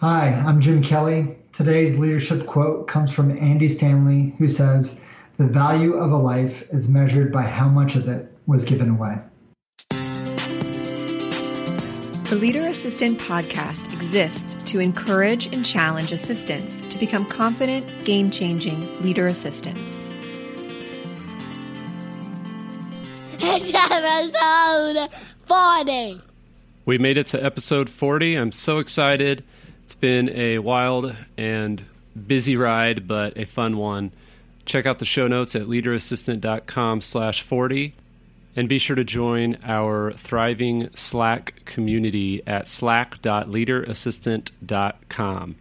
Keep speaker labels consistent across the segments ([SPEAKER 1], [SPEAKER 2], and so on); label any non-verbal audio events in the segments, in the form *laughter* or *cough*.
[SPEAKER 1] Hi, I'm Jim Kelly. Today's leadership quote comes from Andy Stanley, who says, The value of a life is measured by how much of it was given away.
[SPEAKER 2] The Leader Assistant podcast exists to encourage and challenge assistants to become confident, game changing leader assistants.
[SPEAKER 3] It's episode 40.
[SPEAKER 4] We made it to episode 40. I'm so excited. Been a wild and busy ride, but a fun one. Check out the show notes at leaderassistant.com slash 40 and be sure to join our thriving Slack community at slack.leaderassistant.com.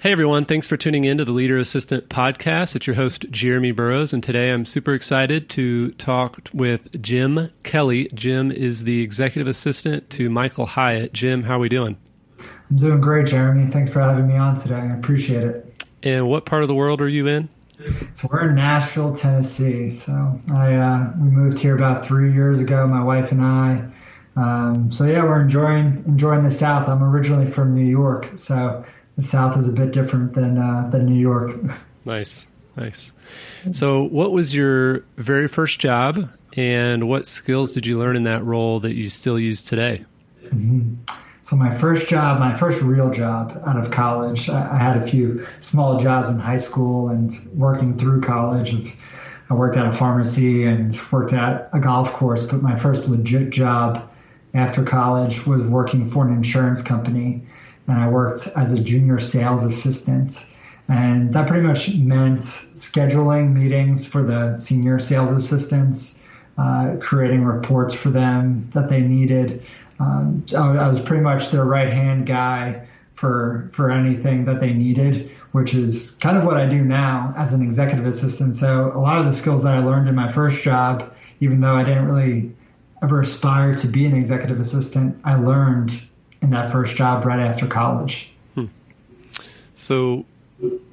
[SPEAKER 4] Hey everyone, thanks for tuning in to the Leader Assistant podcast. It's your host, Jeremy Burrows, and today I'm super excited to talk with Jim Kelly. Jim is the executive assistant to Michael Hyatt. Jim, how are we doing?
[SPEAKER 1] I'm doing great, Jeremy. Thanks for having me on today. I appreciate it.
[SPEAKER 4] And what part of the world are you in?
[SPEAKER 1] So we're in Nashville, Tennessee. So I uh, we moved here about three years ago. My wife and I. Um, so yeah, we're enjoying enjoying the South. I'm originally from New York, so the South is a bit different than uh, than New York. *laughs*
[SPEAKER 4] Nice, nice. So, what was your very first job, and what skills did you learn in that role that you still use today?
[SPEAKER 1] Mm-hmm. So my first job, my first real job out of college, I, had a few small jobs in high school and working through college. I worked at a pharmacy and worked at a golf course, but my first legit job after college was working for an insurance company. And I worked as a junior sales assistant. And that pretty much meant scheduling meetings for the senior sales assistants, uh, creating reports for them that they needed, um, I was pretty much their right hand guy for for anything that they needed, which is kind of what I do now as an executive assistant. So a lot of the skills that I learned in my first job, even though I didn't really ever aspire to be an executive assistant, I learned in that first job right after college. Hmm.
[SPEAKER 4] So,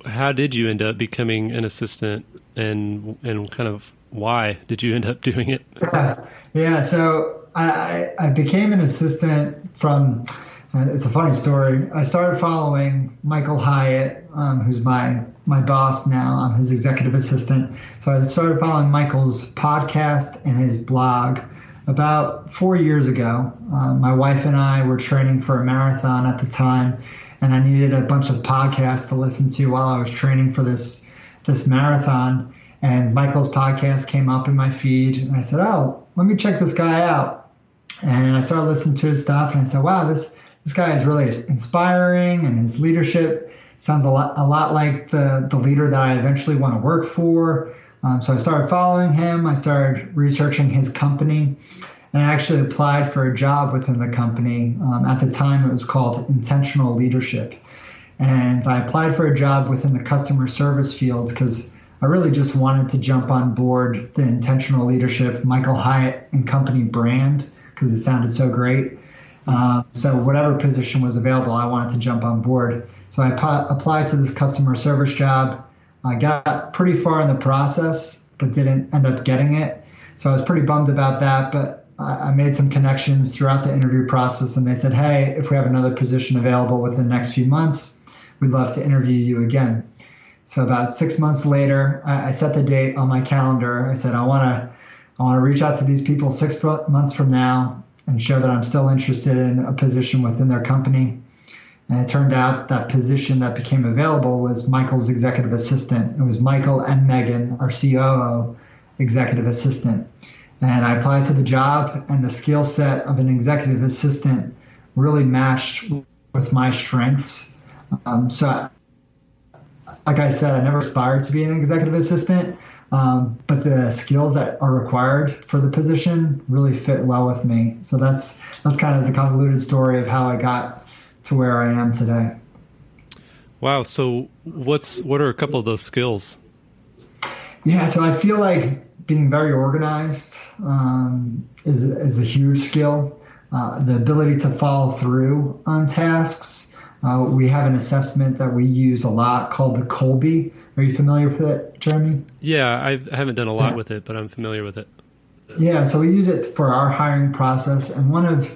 [SPEAKER 4] how did you end up becoming an assistant, and and kind of why did you end up *laughs* doing it?
[SPEAKER 1] Yeah, *laughs* yeah. So I, I became an assistant from. Uh, it's a funny story. I started following Michael Hyatt, um, who's my my boss now. I'm his executive assistant. So I started following Michael's podcast and his blog about four years ago. Uh, my wife and I were training for a marathon at the time, and I needed a bunch of podcasts to listen to while I was training for this this marathon. And Michael's podcast came up in my feed, and I said, "Oh, let me check this guy out." And I started listening to his stuff, and I said, "Wow, this this guy is really inspiring, and his leadership sounds a lot a lot like the the leader that I eventually want to work for." Um, so I started following him. I started researching his company, and I actually applied for a job within the company. Um, at the time, it was called Intentional Leadership, and I applied for a job within the customer service field because. I really just wanted to jump on board the intentional leadership Michael Hyatt and company brand because it sounded so great. Um, so whatever position was available, I wanted to jump on board. So I pu- applied to this customer service job. I got pretty far in the process, but didn't end up getting it. So I was pretty bummed about that. But I, I made some connections throughout the interview process, and they said, "Hey, if we have another position available within the next few months, we'd love to interview you again." So about six months later, I, I set the date on my calendar. I said, "I want to." I want to reach out to these people six months from now and show that I'm still interested in a position within their company. And it turned out that position that became available was Michael's executive assistant. It was Michael and Megan, our COO, executive assistant. And I applied to the job, and the skill set of an executive assistant really matched with my strengths. Um, so, like I said, I never aspired to be an executive assistant, um, but the skills that are required for the position really fit well with me. So that's that's kind of the convoluted story of how I got to where I am today.
[SPEAKER 4] Wow. So what's what are a couple of those skills?
[SPEAKER 1] Yeah. So I feel like being very organized um, is is a huge skill. Uh, the ability to follow through on tasks. Uh, we have an assessment that we use a lot called the Kolbe are you familiar with it, Jeremy?
[SPEAKER 4] Yeah, I've, I haven't done a lot yeah. with it, but I'm familiar with it.
[SPEAKER 1] Yeah, so we use it for our hiring process, and one of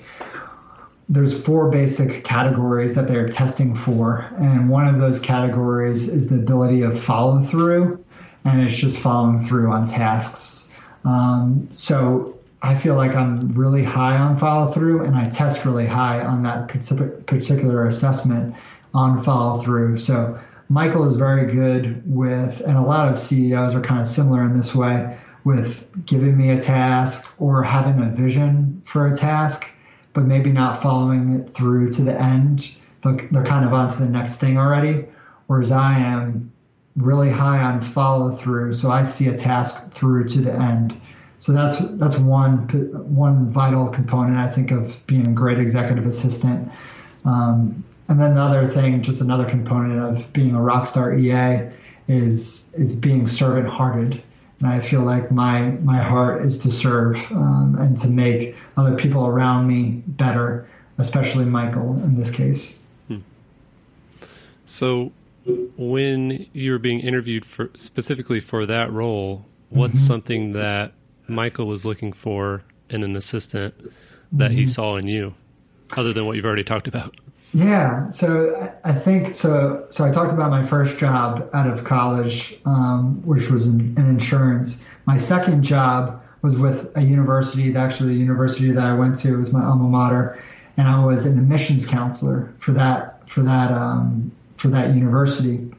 [SPEAKER 1] there's four basic categories that they're testing for, and one of those categories is the ability of follow through, and it's just following through on tasks. Um, so I feel like I'm really high on follow through, and I test really high on that particular assessment on follow through. So Michael is very good with, and a lot of CEOs are kind of similar in this way with giving me a task or having a vision for a task, but maybe not following it through to the end. They're kind of on to the next thing already. Whereas I am really high on follow through, so I see a task through to the end. So that's that's one one vital component I think of being a great executive assistant. Um, and then the other thing, just another component of being a rock star EA, is is being servant hearted. And I feel like my my heart is to serve um, and to make other people around me better, especially Michael in this case. Hmm.
[SPEAKER 4] So, when you were being interviewed for specifically for that role, what's mm-hmm. something that Michael was looking for in an assistant that mm-hmm. he saw in you, other than what you've already talked about?
[SPEAKER 1] Yeah, so I think so. So I talked about my first job out of college, um, which was in, in, insurance. My second job was with a university. Actually, the university that I went to was my alma mater, and I was an admissions counselor for that for that um, for that university.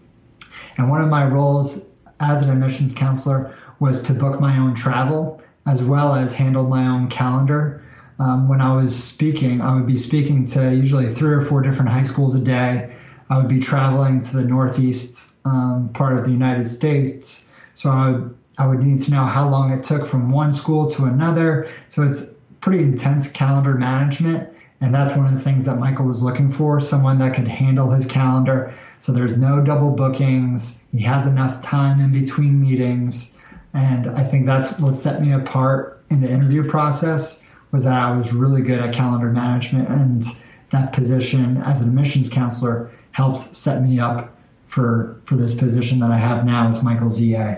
[SPEAKER 1] And one of my roles as an admissions counselor was to book my own travel as well as handle my own calendar um, when I was speaking, I would be speaking to usually three or four different high schools a day. I would be traveling to the northeast um, part of the United States. So I would, I would need to know how long it took from one school to another. So it's pretty intense calendar management. And that's one of the things that Michael was looking for someone that could handle his calendar. So there's no double bookings. He has enough time in between meetings. And I think that's what set me apart in the interview process was that I was really good at calendar management, and that position as an admissions counselor helped set me up for for this position that I have now as Michael's EA.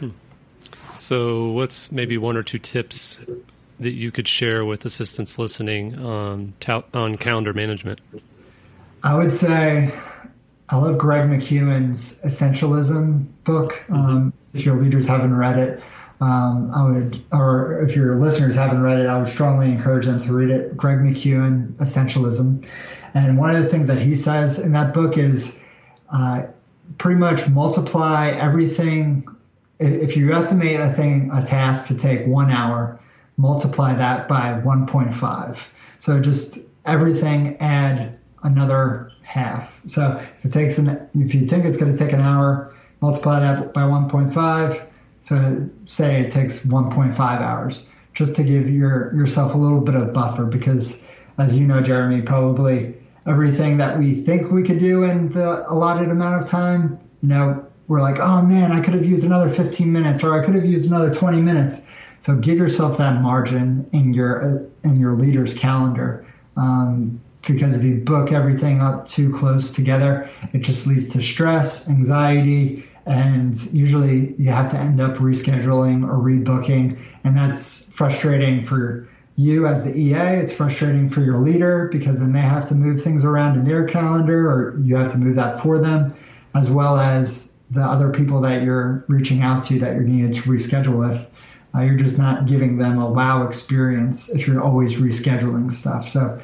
[SPEAKER 1] Hmm.
[SPEAKER 4] So, what's maybe one or two tips that you could share with assistants listening on on calendar management?
[SPEAKER 1] I would say I love Greg McKeown's Essentialism book. Mm-hmm. Um, if your leaders haven't read it, um, I would, or if your listeners haven't read it, I would strongly encourage them to read it. Greg McKeown, Essentialism. And one of the things that he says in that book is uh, pretty much multiply everything. If you estimate a thing, a task to take one hour, multiply that by 1.5. So just everything add another half. So if it takes an, if you think it's going to take an hour, multiply that by 1.5 so say it takes 1.5 hours just to give your yourself a little bit of buffer because as you know jeremy probably everything that we think we could do in the allotted amount of time you know we're like oh man i could have used another 15 minutes or i could have used another 20 minutes. So give yourself that margin in your in your leader's calendar um, because if you book everything up too close together it just leads to stress anxiety and usually you have to end up rescheduling or rebooking. And that's frustrating for you as the EA it's frustrating for your leader because then they have to move things around in their calendar or you have to move that for them as well as the other people that you're reaching out to that you're needed to reschedule with. Uh, you're just not giving them a wow experience if you're always rescheduling stuff. So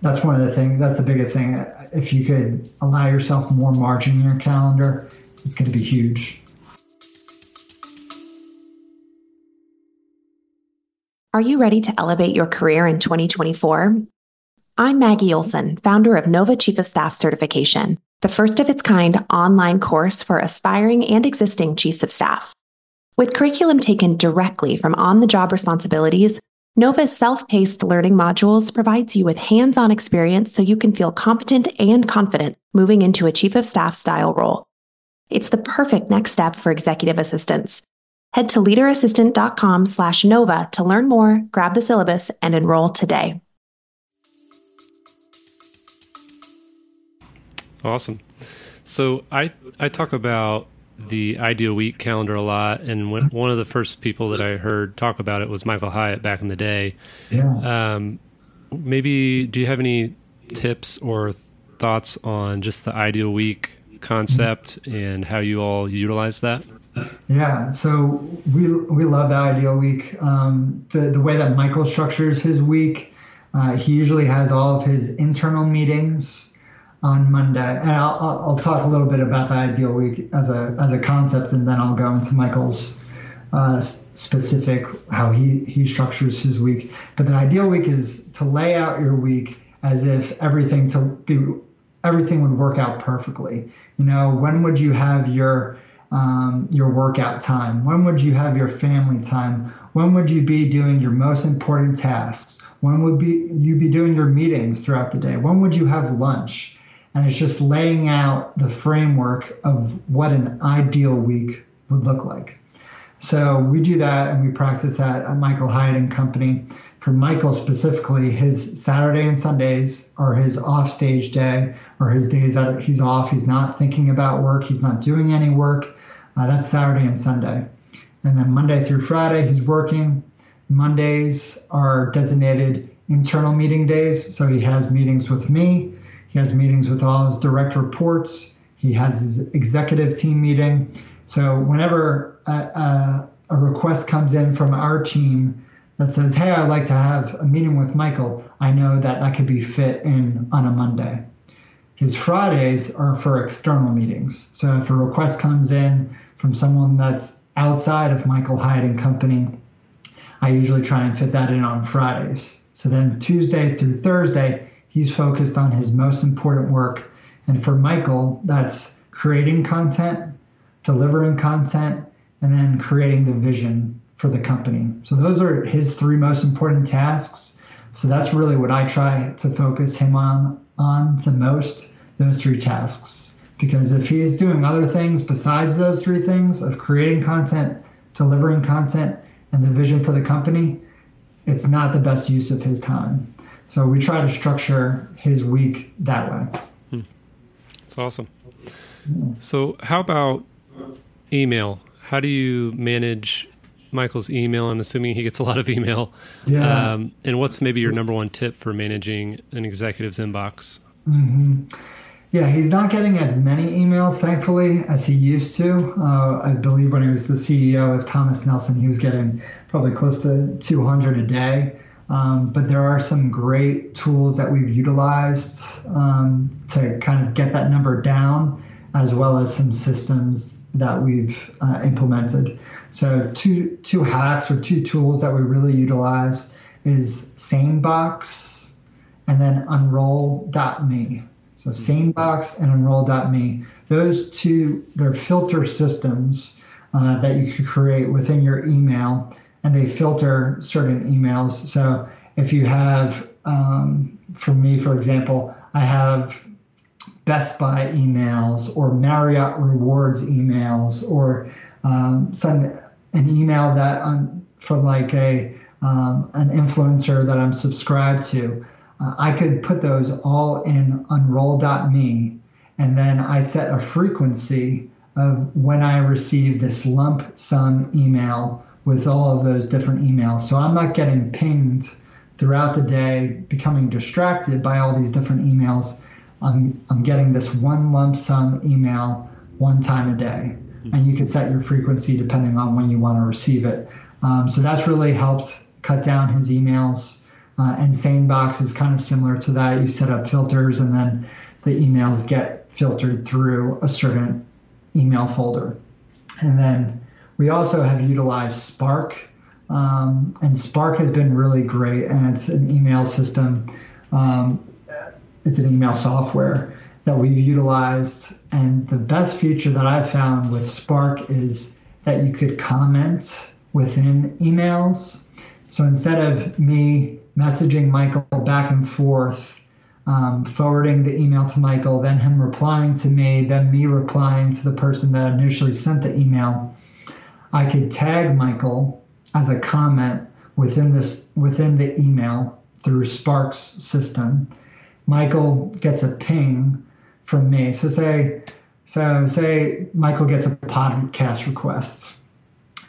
[SPEAKER 1] that's one of the things that's the biggest thing. If you could allow yourself more margin in your calendar it's going to be huge.
[SPEAKER 5] Are you ready to elevate your career in 2024? I'm Maggie Olson, founder of Nova Chief of Staff Certification, the first of its kind online course for aspiring and existing chiefs of staff. With curriculum taken directly from on the job responsibilities, Nova's self paced learning modules provides you with hands on experience so you can feel competent and confident moving into a chief of staff style role. It's the perfect next step for executive assistants. Head to leaderassistant.com slash NOVA to learn more, grab the syllabus, and enroll today.
[SPEAKER 4] Awesome. So I I talk about the ideal week calendar a lot, and when, one of the first people that I heard talk about it was Michael Hyatt back in the day.
[SPEAKER 1] Yeah.
[SPEAKER 4] Um, maybe do you have any tips or thoughts on just the ideal week concept and how you all utilize that?
[SPEAKER 1] Yeah, so we we love the ideal week. Um, the the way that Michael structures his week, uh, he usually has all of his internal meetings on Monday, and I'll, I'll talk a little bit about the ideal week as a as a concept, and then I'll go into Michael's uh, specific how he he structures his week. But the ideal week is to lay out your week as if everything to be everything would work out perfectly. You know, when would you have your um, your workout time? When would you have your family time? When would you be doing your most important tasks? When would be you be doing your meetings throughout the day? When would you have lunch? And it's just laying out the framework of what an ideal week would look like. So we do that and we practice that at Michael Hyatt and Company. For Michael specifically, his Saturday and Sundays are his off stage day or his days that he's off. He's not thinking about work, he's not doing any work. Uh, that's Saturday and Sunday. And then Monday through Friday, he's working. Mondays are designated internal meeting days. So he has meetings with me, he has meetings with all his direct reports, he has his executive team meeting. So whenever a, a, a request comes in from our team that says, Hey, I'd like to have a meeting with Michael, I know that that could be fit in on a Monday. His Fridays are for external meetings. So if a request comes in from someone that's outside of Michael Hyatt and Company, I usually try and fit that in on Fridays. So then Tuesday through Thursday, he's focused on his most important work. And for Michael, that's creating content, delivering content, and then creating the vision for the company. So those are his three most important tasks. So that's really what I try to focus him on on the most, those three tasks. Because if he's doing other things besides those three things of creating content, delivering content, and the vision for the company, it's not the best use of his time. So we try to structure his week that way.
[SPEAKER 4] Hmm. That's awesome. So, how about email? How do you manage Michael's email? I'm assuming he gets a lot of email.
[SPEAKER 1] Yeah.
[SPEAKER 4] Um, and what's maybe your number one tip for managing an executive's inbox?
[SPEAKER 1] Mm-hmm. Yeah, he's not getting as many emails, thankfully, as he used to. Uh, I believe when he was the CEO of Thomas Nelson, he was getting probably close to 200 a day. Um, but there are some great tools that we've utilized um, to kind of get that number down, as well as some systems that we've uh, implemented. So two two hacks or two tools that we really utilize is SaneBox and then Unroll.me. So SaneBox and Unroll.me. Those two, they're filter systems uh, that you could create within your email, and they filter certain emails. So if you have, um, for me, for example, I have Best Buy emails or Marriott Rewards emails or um, some an email that I'm from like a um, an influencer that I'm subscribed to. Uh, I could put those all in unroll.me and then I set a frequency of when I receive this lump sum email with all of those different emails. So I'm not getting pinged throughout the day, becoming distracted by all these different emails. I'm, I'm getting this one lump sum email one time a day. And you can set your frequency depending on when you want to receive it. Um, so that's really helped cut down his emails. Uh, and SaneBox is kind of similar to that. You set up filters, and then the emails get filtered through a certain email folder. And then we also have utilized Spark, um, and Spark has been really great. And it's an email system. Um, it's an email software that we've utilized. And the best feature that I've found with Spark is that you could comment within emails. So instead of me messaging Michael back and forth, um, forwarding the email to Michael, then him replying to me, then me replying to the person that initially sent the email, I could tag Michael as a comment within this within the email through Spark's system. Michael gets a ping from me. So say so say Michael gets a podcast request.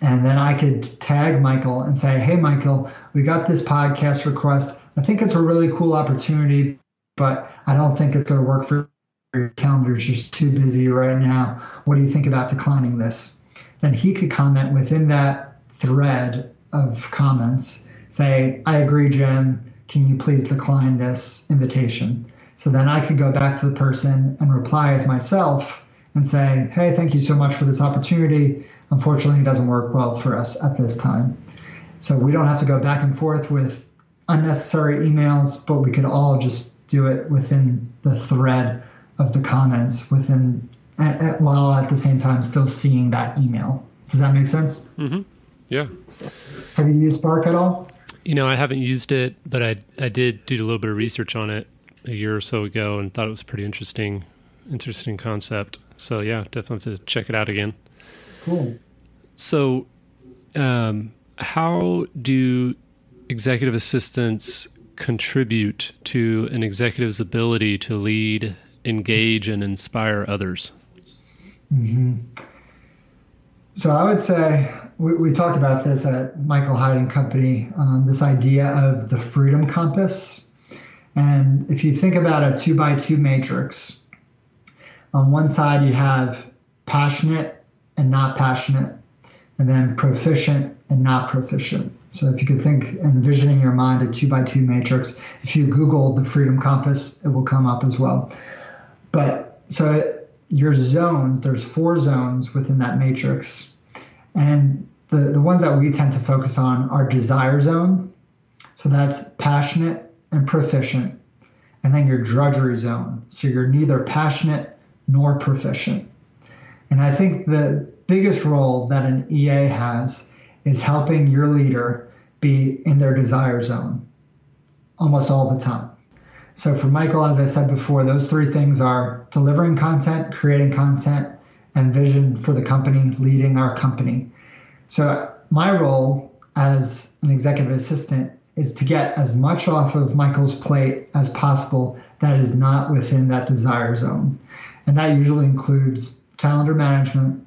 [SPEAKER 1] And then I could tag Michael and say, Hey Michael, we got this podcast request. I think it's a really cool opportunity, but I don't think it's going to work for your calendar is just too busy right now. What do you think about declining this? Then he could comment within that thread of comments, say, I agree, Jim. Can you please decline this invitation? So then I could go back to the person and reply as myself and say, Hey, thank you so much for this opportunity. Unfortunately, it doesn't work well for us at this time. So we don't have to go back and forth with unnecessary emails, but we could all just do it within the thread of the comments within at, at, while at the same time still seeing that email. Does that make sense?
[SPEAKER 4] Mm-hmm. Yeah.
[SPEAKER 1] Have you used Spark at all?
[SPEAKER 4] You know, I haven't used it, but I I did do a little bit of research on it a year or so ago and thought it was pretty interesting, interesting concept. So yeah, definitely have to check it out again.
[SPEAKER 1] Cool.
[SPEAKER 4] So, um, how do executive assistants contribute to an executive's ability to lead engage and inspire others?
[SPEAKER 1] Mm-hmm. So I would say we, we, talked about this at Michael Hyatt and Company. Um, this idea of the freedom compass, and if you think about a two by two matrix, on one side you have passionate and not passionate, and then proficient and not proficient. So if you could think, envisioning your mind a two by two matrix, if you Google the freedom compass, it will come up as well. But so your zones, there's four zones within that matrix. And the, the ones that we tend to focus on are desire zone. So that's passionate and proficient. And then your drudgery zone. So you're neither passionate nor proficient. And I think the biggest role that an EA has is helping your leader be in their desire zone almost all the time. So for Michael, as I said before, those three things are delivering content, creating content, and vision for the company, leading our company. So my role as an executive assistant is to get as much off of Michael's plate as possible that is not within that desire zone. And that usually includes calendar management,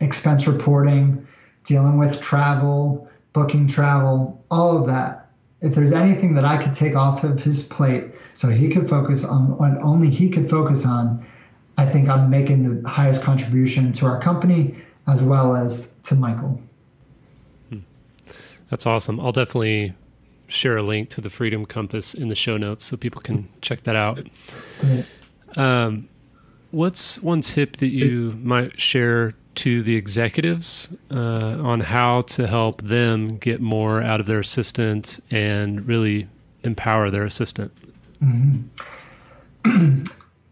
[SPEAKER 1] expense reporting, dealing with travel, booking travel, all of that. If there's anything that I could take off of his plate so he could focus on what only he could focus on. I think I'm making the highest contribution to our company as well as to Michael.
[SPEAKER 4] Hmm. That's awesome. I'll definitely share a link to the Freedom Compass in the show notes so people can check that out. Um, what's one tip that you might share to the executives uh, on how to help them get more out of their assistant and really empower their assistant?
[SPEAKER 1] Mm-hmm. *clears throat*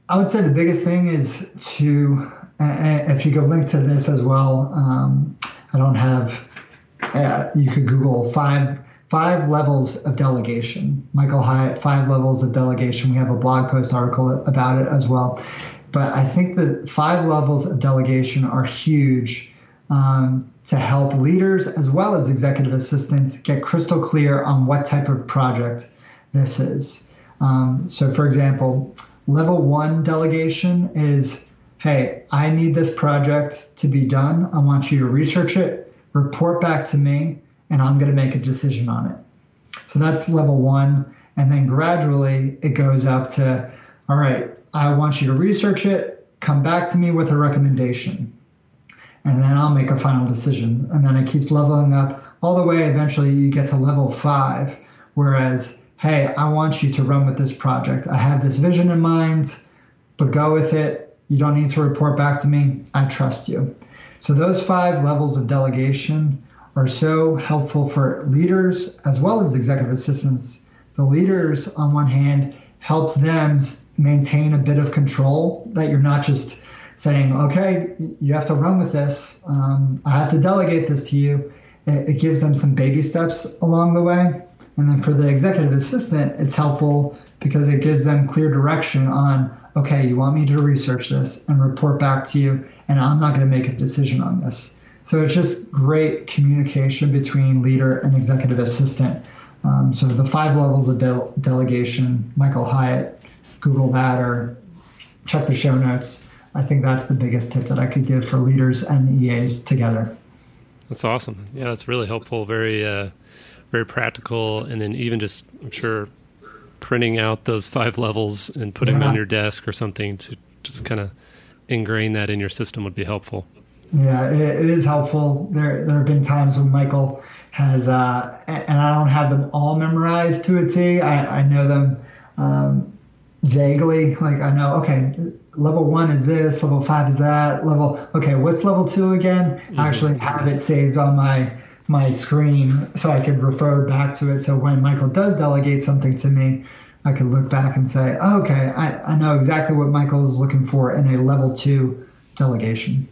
[SPEAKER 1] I would say the biggest thing is to, if you go link to this as well, um, I don't have, uh, you could Google five five levels of delegation. Michael Hyatt, five levels of delegation. We have a blog post article about it as well. But I think the five levels of delegation are huge um, to help leaders as well as executive assistants get crystal clear on what type of project this is. Um, so, for example, level one delegation is hey, I need this project to be done. I want you to research it, report back to me, and I'm going to make a decision on it. So that's level one. And then gradually it goes up to all right, I want you to research it, come back to me with a recommendation. And then I'll make a final decision. And then it keeps leveling up all the way. Eventually, you get to level five, whereas hey, I want you to run with this project. I have this vision in mind, but go with it. You don't need to report back to me. I trust you. So, those five levels of delegation are so helpful for leaders as well as executive assistants. The leaders, on one hand, helps them maintain a bit of control that you're not just saying, okay, you have to run with this. Um, I have to delegate this to you. It, it gives them some baby steps along the way. And then for the executive assistant, it's helpful because it gives them clear direction on, okay, you want me to research this and report back to you, and I'm not going to make a decision on this. So it's just great communication between leader and executive assistant. Um, so the five levels of de- delegation, Michael Hyatt, Google that or check the show notes. I think that's the biggest tip that I could give for leaders and EAs together.
[SPEAKER 4] That's awesome. Yeah, that's really helpful. Very uh, very practical, and then even just I'm sure printing out those five levels and putting them on your desk or something to just kind of ingrain that in your system would be helpful.
[SPEAKER 1] Yeah, it, it is helpful. There, there have been times when Michael has, uh, and I don't have them all memorized to a T. I, I know them um, vaguely. Like I know, okay, level one is this, level five is that, level. Okay, what's level two again? Mm-hmm. I actually have it saved on my my screen so I could refer back to it. So when Michael does delegate something to me, I could look back and say, oh, okay, I, I know exactly what Michael is looking for in a level two delegation.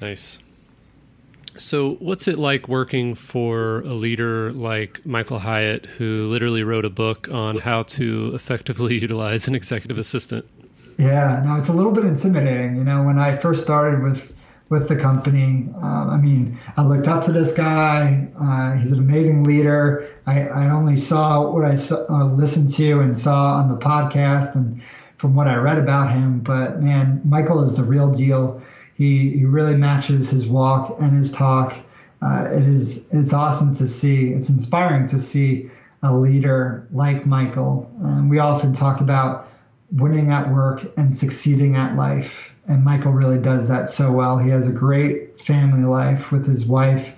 [SPEAKER 4] Nice. So, what's it like working for a leader like Michael Hyatt, who literally wrote a book on how to effectively *laughs* utilize an executive assistant?
[SPEAKER 1] Yeah, no, it's a little bit intimidating. You know, when I first started with with the company, um, I mean, I looked up to this guy. Uh, he's an amazing leader. I, I only saw what I saw, uh, listened to and saw on the podcast and from what I read about him. But man, Michael is the real deal. He he really matches his walk and his talk. Uh, it is it's awesome to see. It's inspiring to see a leader like Michael. We often talk about winning at work and succeeding at life, and Michael really does that so well. He has a great family life with his wife.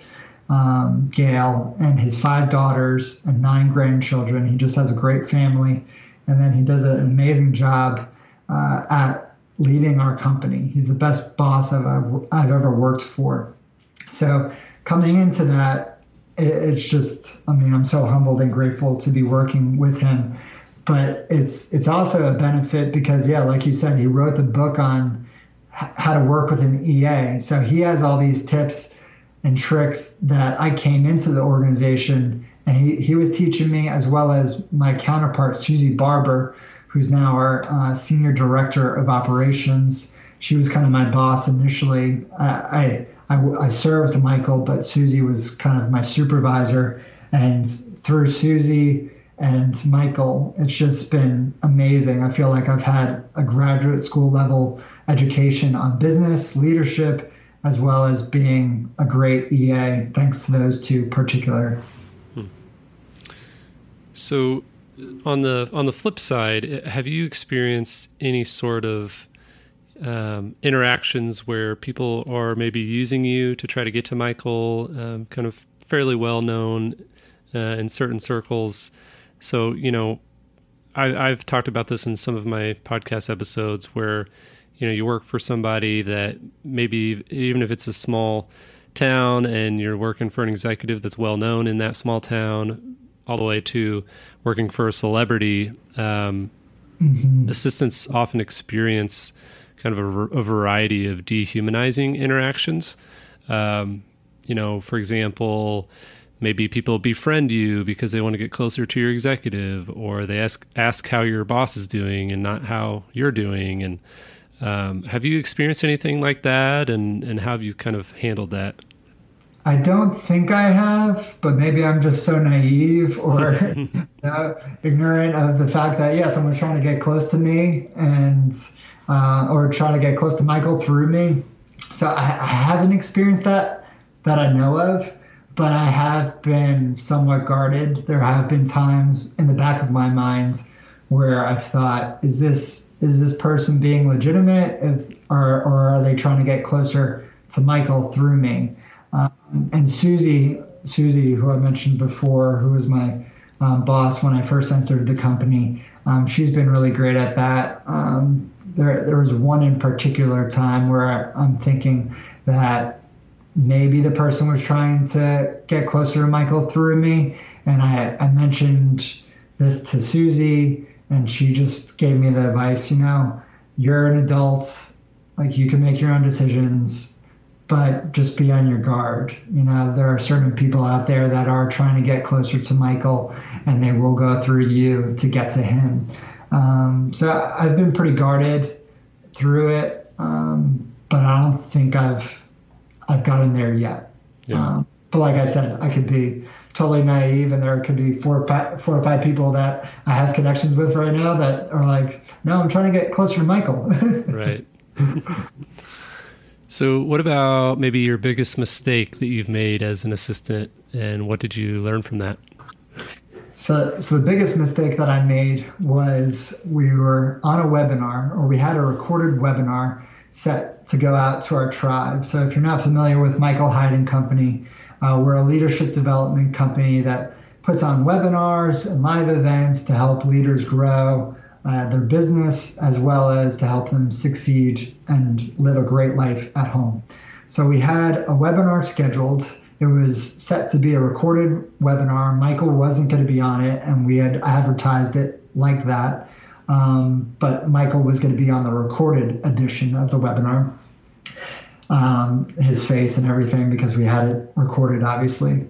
[SPEAKER 1] Um, Gail and his five daughters and nine grandchildren. He just has a great family, and then he does an amazing job uh, at leading our company. He's the best boss I've, I've ever worked for. So coming into that, it, it's just, I mean, I'm so humbled and grateful to be working with him. But it's it's also a benefit because, yeah, like you said, he wrote the book on how to work with an EA. So he has all these tips and tricks that I came into the organization and he, he was teaching me as well as my counterpart, Susie Barber, who's now our uh, senior director of operations. She was kind of my boss initially. I, I, I, served Michael, but Susie was kind of my supervisor. And through Susie and Michael, it's just been amazing. I feel like I've had a graduate school level education on business, leadership, as well as being a great EA, thanks to those two particular. Hmm.
[SPEAKER 4] So, on the on the flip side, have you experienced any sort of um, interactions where people are maybe using you to try to get to Michael, um, kind of fairly well known uh, in certain circles? So you know, I, I've talked about this in some of my podcast episodes where you know you work for somebody that maybe even if it's a small town and you're working for an executive that's well known in that small town all the way to working for a celebrity, um, mm-hmm. assistants often experience kind of a, a variety of dehumanizing interactions. Um, you know, for example, maybe people befriend you because they want to get closer to your executive, or they ask ask how your boss is doing and not how you're doing. And um, have you experienced anything like that? And and how have you kind of handled that?
[SPEAKER 1] I don't think I have, but maybe I'm just so naive or *laughs* ignorant of the fact that yeah, someone's trying to get close to me and uh, or trying to get close to Michael through me. So I, I haven't experienced that that I know of, but I have been somewhat guarded. There have been times in the back of my mind where I've thought, is this is this person being legitimate, if, or or are they trying to get closer to Michael through me? Um, and Susie, Susie, who I mentioned before, who was my um, boss when I first entered the company, um, she's been really great at that. Um, there, there was one in particular time where I, am thinking that maybe the person was trying to get closer to Michael through me, and I, I mentioned this to Susie, and she just gave me the advice, you know, you're an adult, like you can make your own decisions but just be on your guard. You know, there are certain people out there that are trying to get closer to Michael, and they will go through you to get to him. Um, so I've been pretty guarded through it, um, but I don't think I've I've gotten there yet. Yeah. Um, but like I said, I could be totally naive, and there could be four, four or five people that I have connections with right now that are like, "No, I'm trying to get closer to Michael." *laughs*
[SPEAKER 4] right. So, what about maybe your biggest mistake that you've made as an assistant, and what did you learn from that?
[SPEAKER 1] So, so the biggest mistake that I made was we were on a webinar, or we had a recorded webinar set to go out to our tribe. So, if you're not familiar with Michael Hyatt Company, uh, we're a leadership development company that puts on webinars and live events to help leaders grow uh, their business as well as to help them succeed and live a great life at home. So we had a webinar scheduled. It was set to be a recorded webinar. Michael wasn't going to be on it, and we had advertised it like that. Um, but Michael was going to be on the recorded edition of the webinar, um, his face and everything, because we had it recorded, obviously.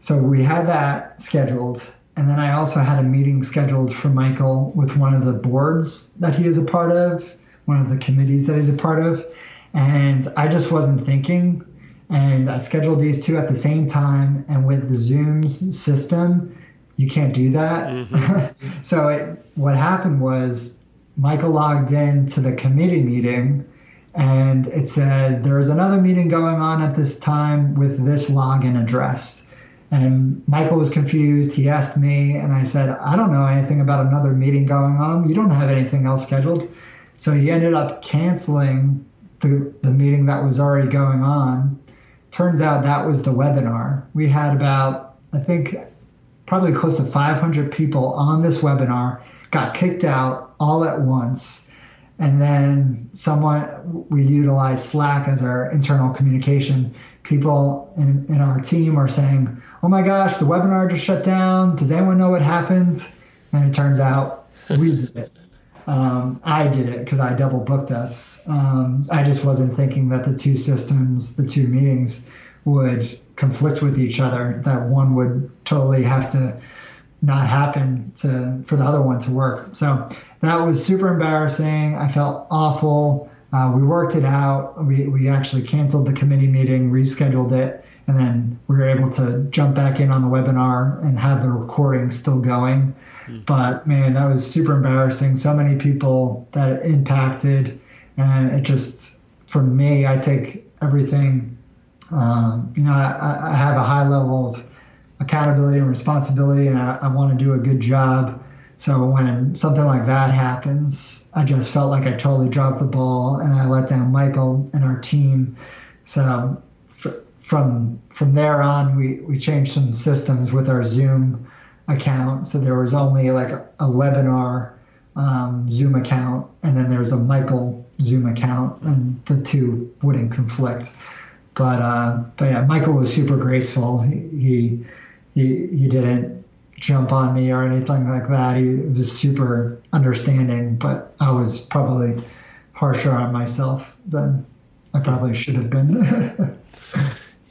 [SPEAKER 1] So we had that scheduled. And then I also had a meeting scheduled for Michael with one of the boards that he is a part of, one of the committees that he's a part of. And I just wasn't thinking. And I scheduled these two at the same time. And with the Zoom's system, you can't do that. Mm-hmm. *laughs* so it, what happened was Michael logged in to the committee meeting and it said there's another meeting going on at this time with this login address. And Michael was confused. He asked me, and I said, I don't know anything about another meeting going on. You don't have anything else scheduled. So he ended up canceling the, the meeting that was already going on. Turns out that was the webinar. We had about, I think, probably close to 500 people on this webinar, got kicked out all at once. And then someone, we utilized Slack as our internal communication. People in, in our team are saying, oh my gosh, the webinar just shut down. Does anyone know what happened? And it turns out we did it. Um, I did it because I double booked us. Um, I just wasn't thinking that the two systems, the two meetings, would conflict with each other. That one would totally have to not happen to for the other one to work. So that was super embarrassing. I felt awful. Uh, we worked it out. We we actually canceled the committee meeting, rescheduled it, and then we were able to jump back in on the webinar and have the recording still going. Mm-hmm. But man, that was super embarrassing. So many people that it impacted, and it just for me, I take everything. Um, you know, I, I, have a high level of accountability and responsibility, and I, I want to do a good job. So when something like that happens, I just felt like I totally dropped the ball, and I let down Michael and our team. So from from there on, we we changed some systems with our Zoom account. So there was only like a, webinar um, Zoom account, and then there's a Michael Zoom account, and the two wouldn't conflict. But uh, but yeah, Michael was super graceful. He he he didn't jump on me or anything like that. He was super understanding, but I was probably harsher on myself than I probably should have been. *laughs*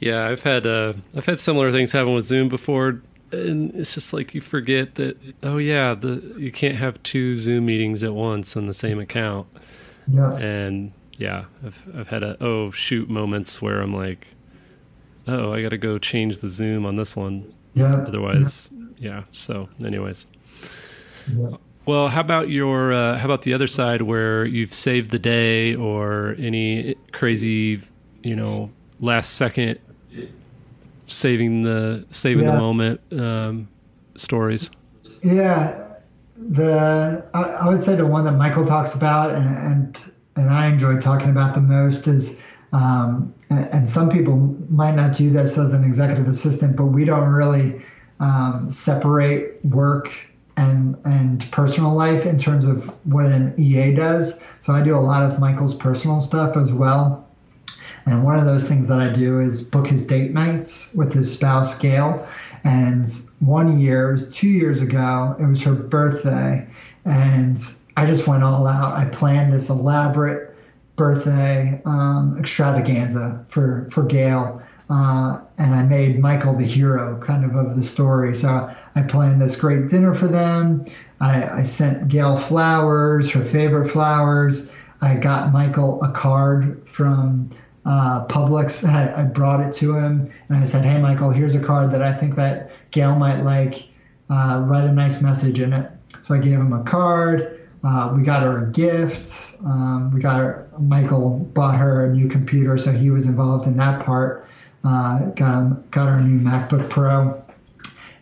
[SPEAKER 4] Yeah, I've had uh, I've had similar things happen with Zoom before, and it's just like you forget that. Oh yeah, the you can't have two Zoom meetings at once on the same account.
[SPEAKER 1] Yeah.
[SPEAKER 4] And yeah, I've I've had a oh shoot moments where I'm like, oh, I got to go change the Zoom on this one.
[SPEAKER 1] Yeah.
[SPEAKER 4] Otherwise, yeah. yeah so, anyways.
[SPEAKER 1] Yeah.
[SPEAKER 4] Well, how about your uh, how about the other side where you've saved the day or any crazy, you know, last second saving the saving yeah. the moment um, stories.
[SPEAKER 1] Yeah, the I, I, would say the one that Michael talks about and and, and I enjoy talking about the most is. Um, and, and some people might not do this as an executive assistant, but we don't really um, separate work and and personal life in terms of what an EA does. So I do a lot of Michael's personal stuff as well. And one of those things that I do is book his date nights with his spouse, Gail. And one year, it was two years ago, it was her birthday. And I just went all out. I planned this elaborate birthday um, extravaganza for, for Gail. Uh, and I made Michael the hero kind of of the story. So I planned this great dinner for them. I, I sent Gail flowers, her favorite flowers. I got Michael a card from uh, Publix. I, I, brought it to him and I said, "Hey, Michael, here's a card that I think that Gail might like. Uh, write a nice message in it." So I gave him a card. Uh, we got her a gift. Um, we got her. Michael bought her a new computer, so he was involved in that part. Uh, got got her a new MacBook Pro,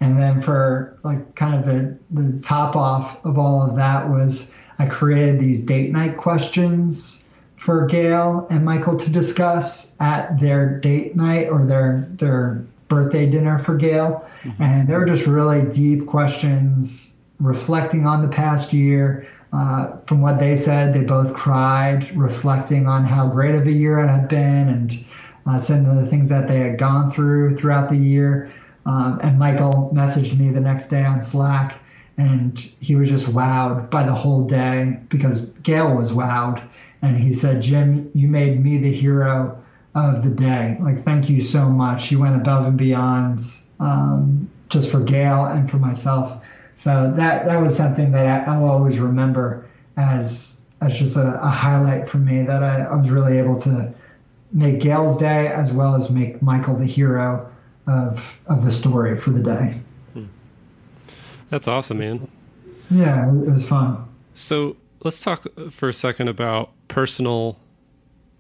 [SPEAKER 1] And then for like kind of the, the top off of all of that was I created these date night questions for Gail and Michael to discuss at their date night or their their birthday dinner for Gail. Mm-hmm. And they were just really deep questions reflecting on the past year. Uh, from what they said, they both cried, reflecting on how great of a year it had been and uh, some of the things that they had gone through throughout the year. Um, and Michael messaged me the next day on Slack, and he was just wowed by the whole day because Gail was wowed. And he said, Jim, you made me the hero of the day. Like, thank you so much. You went above and beyond um, just for Gail and for myself. So that that was something that I, will always remember as as just a, a highlight for me that I, I was really able to make Gail's day as well as make Michael the hero of of the story for the day. Hmm.
[SPEAKER 4] That's awesome, man.
[SPEAKER 1] Yeah, it was fun.
[SPEAKER 4] So let's talk for a second about personal,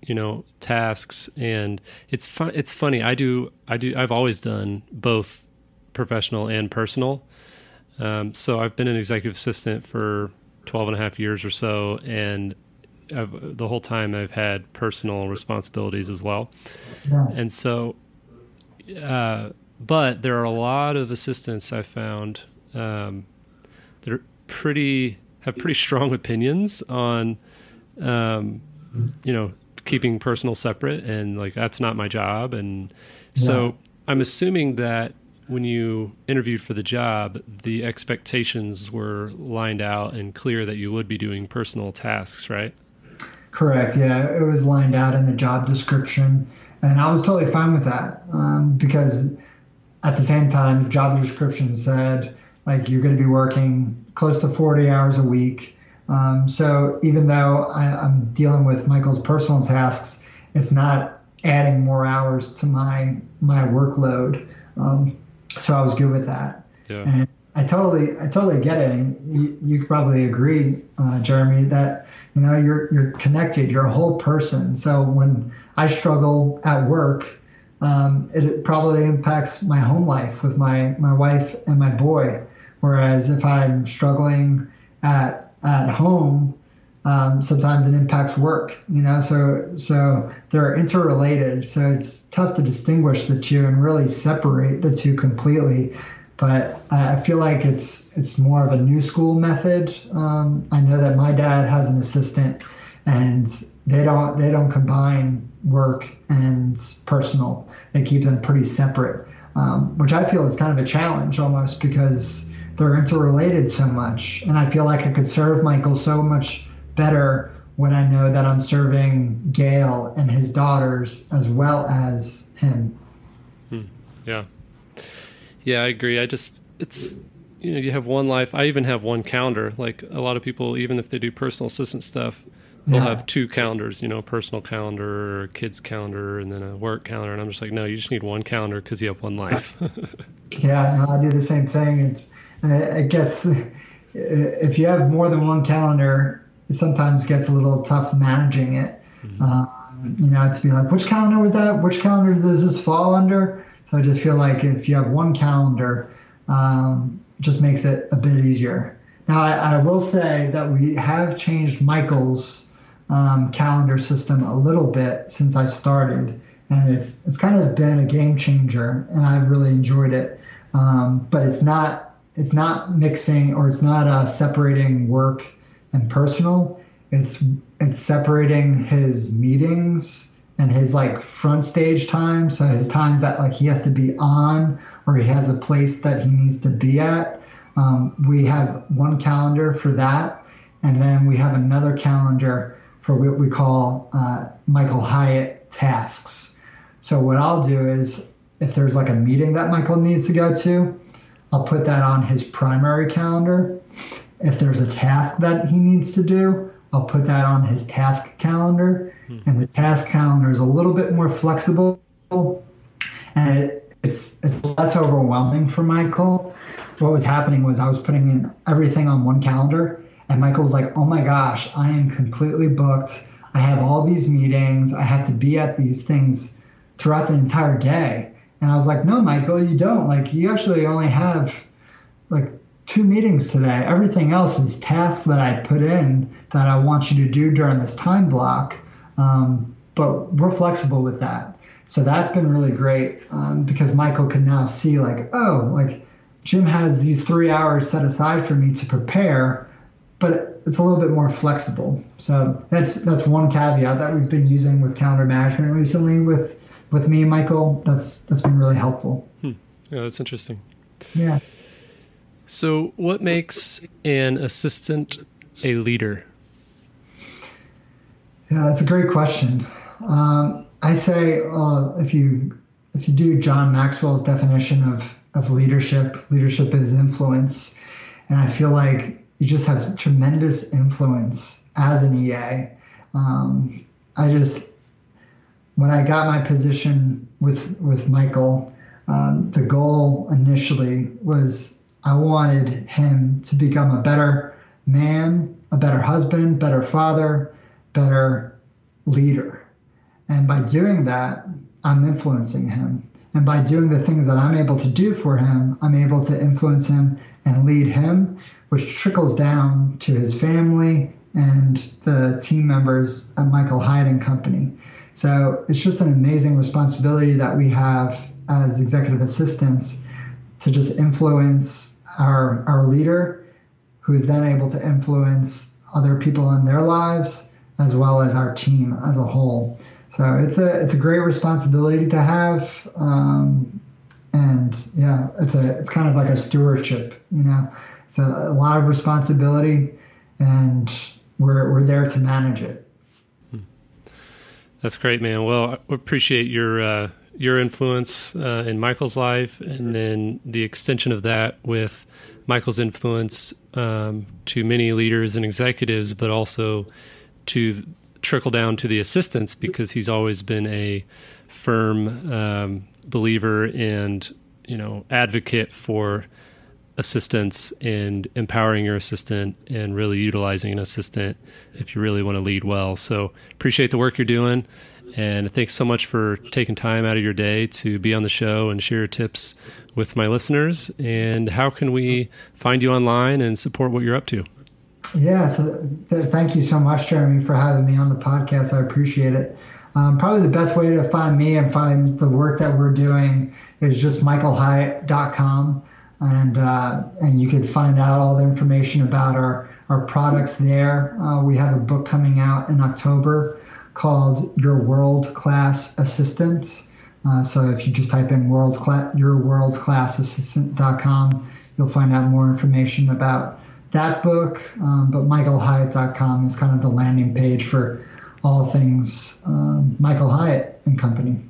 [SPEAKER 4] you know, tasks. And it's fun. It's funny. I do. I do. I've always done both professional and personal. Um, so I've been an executive assistant for 12 and a half years or so, and I've, the whole time I've had personal responsibilities as well. Yeah. And so uh, but there are a lot of assistants I found um, that are pretty have pretty strong opinions on, um, you know, keeping personal separate and like that's not my job. And so yeah. I'm assuming that when you interviewed for the job, the expectations were lined out and clear that you would be doing personal tasks, right?
[SPEAKER 1] Correct. Yeah, it was lined out in the job description and I was totally fine with that um, because at the same time, the job description said like you're going to be working close to 40 hours a week. Um, so even though I, am dealing with Michael's personal tasks, it's not adding more hours to my my workload. Um, so I was good with that. Yeah. And I totally I totally get it. You, you could probably agree, uh, Jeremy, that you know you're you're connected. You're a whole person. So when I struggle at work, um, it probably impacts my home life with my, my wife and my boy. Whereas if I'm struggling at, at home, um, sometimes it impacts work, you know, so, so they're interrelated. So it's tough to distinguish the two and really separate the two completely. But I feel like it's, it's more of a new school method. Um, I know that my dad has an assistant and they don't, they don't combine work and personal. They keep them pretty separate, um, which I feel is kind of a challenge almost because they're interrelated so much. And I feel like I could serve Michael so much better when I know that I'm serving Gail and his daughters as well as him.
[SPEAKER 4] Hmm. Yeah. Yeah, I agree. I just, it's, you know, you have one life. I even have one calendar. Like a lot of people, even if they do personal assistant stuff, they'll yeah. have two calendars, you know, a personal calendar, a kid's calendar, and then a work calendar. And I'm just like, no, you just need one calendar because you have one life.
[SPEAKER 1] yeah, no, I do the same thing. It's, it gets, if you have more than one calendar, it sometimes gets a little tough managing it. Mm-hmm. Um, you know, to be like, which calendar was that? Which calendar does this fall under? So I just feel like if you have one calendar, um, just makes it a bit easier. Now, I, I, will say that we have changed Michael's um, calendar system a little bit since I started, and it's it's kind of been a game changer, and I've really enjoyed it. Um, but it's not it's not mixing or it's not uh, separating work and personal. It's it's separating his meetings and his like front stage time. So his times that like he has to be on or he has a place that he needs to be at. Um, we have one calendar for that, and then we have another calendar for what we call uh, Michael Hyatt tasks. So what I'll do is if there's like a meeting that Michael needs to go to, I'll put that on his primary calendar. If there's a task that he needs to do, I'll put that on his task calendar. Hmm. And the task calendar is a little bit more flexible and it, it's it's less overwhelming for Michael. What was happening was I was putting in everything on one calendar and Michael was like, oh my gosh, I am completely booked. I have all these meetings. I have to be at these things throughout the entire day. And I was like, no, Michael, you don't. Like, you actually only have like two meetings today. Everything else is tasks that I put in that I want you to do during this time block. Um, but we're flexible with that. So that's been really great um, because Michael can now see, like, oh, like Jim has these three hours set aside for me to prepare, but it's a little bit more flexible. So that's that's one caveat that we've been using with calendar management recently with with me Michael. That's that's been really helpful.
[SPEAKER 4] Hmm. Yeah, that's interesting.
[SPEAKER 1] Yeah.
[SPEAKER 4] So, what makes an assistant a leader?
[SPEAKER 1] Yeah, that's a great question. Um, I say uh, if you if you do John Maxwell's definition of of leadership, leadership is influence, and I feel like you just have tremendous influence as an EA. Um, I just when I got my position with with Michael, um, the goal initially was I wanted him to become a better man, a better husband, better father, better leader. And by doing that, I'm influencing him. And by doing the things that I'm able to do for him, I'm able to influence him and lead him, which trickles down to his family and the team members at Michael Hyatt and Company. So it's just an amazing responsibility that we have as executive assistants to just influence our our leader, who is then able to influence other people in their lives as well as our team as a whole. So it's a it's a great responsibility to have, um, and yeah, it's a it's kind of like a stewardship. You know, it's a, a lot of responsibility, and we're we're there to manage it.
[SPEAKER 4] That's great, man. Well, I appreciate your uh, your influence uh, in Michael's life, and then the extension of that with Michael's influence um, to many leaders and executives, but also to trickle down to the assistants because he's always been a firm um, believer and you know advocate for assistants and empowering your assistant and really utilizing an assistant if you really want to lead well. So appreciate the work you're doing. And thanks so much for taking time out of your day to be on the show and share your tips with my listeners. And how can we find you online and support what you're up to?
[SPEAKER 1] Yeah, so th- thank you so much, Jeremy, for having me on the podcast. I appreciate it. Um, probably the best way to find me and find the work that we're doing is just michaelhyatt.com. And, uh, and you could find out all the information about our, our products there. Uh, we have a book coming out in October called Your World Class Assistant. Uh, so if you just type in world class, your world class assistant.com, you'll find out more information about that book. Um, but michaelhyatt.com is kind of the landing page for all things um, Michael Hyatt and Company.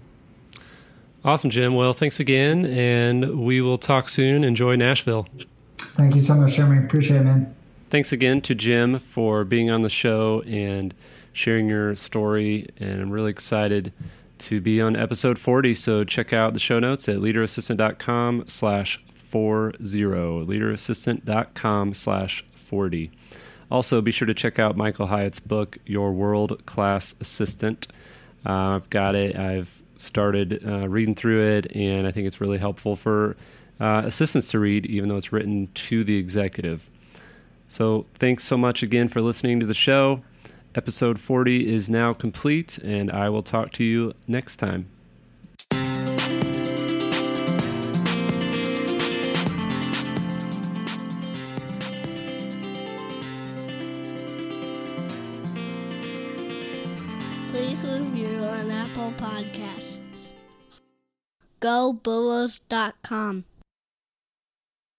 [SPEAKER 4] Awesome, Jim. Well, thanks again, and we will talk soon. Enjoy Nashville.
[SPEAKER 1] Thank you so much, Jeremy. Appreciate it, man.
[SPEAKER 4] Thanks again to Jim for being on the show and sharing your story. And I'm really excited to be on episode 40. So check out the show notes at leaderassistant.com slash 40, leaderassistant.com slash 40. Also, be sure to check out Michael Hyatt's book, Your World Class Assistant. Uh, I've got it. I've started uh, reading through it, and I think it's really helpful for uh, assistants to read, even though it's written to the executive. So, thanks so much again for listening to the show. Episode 40 is now complete, and I will talk to you next time.
[SPEAKER 3] GoBulls.com.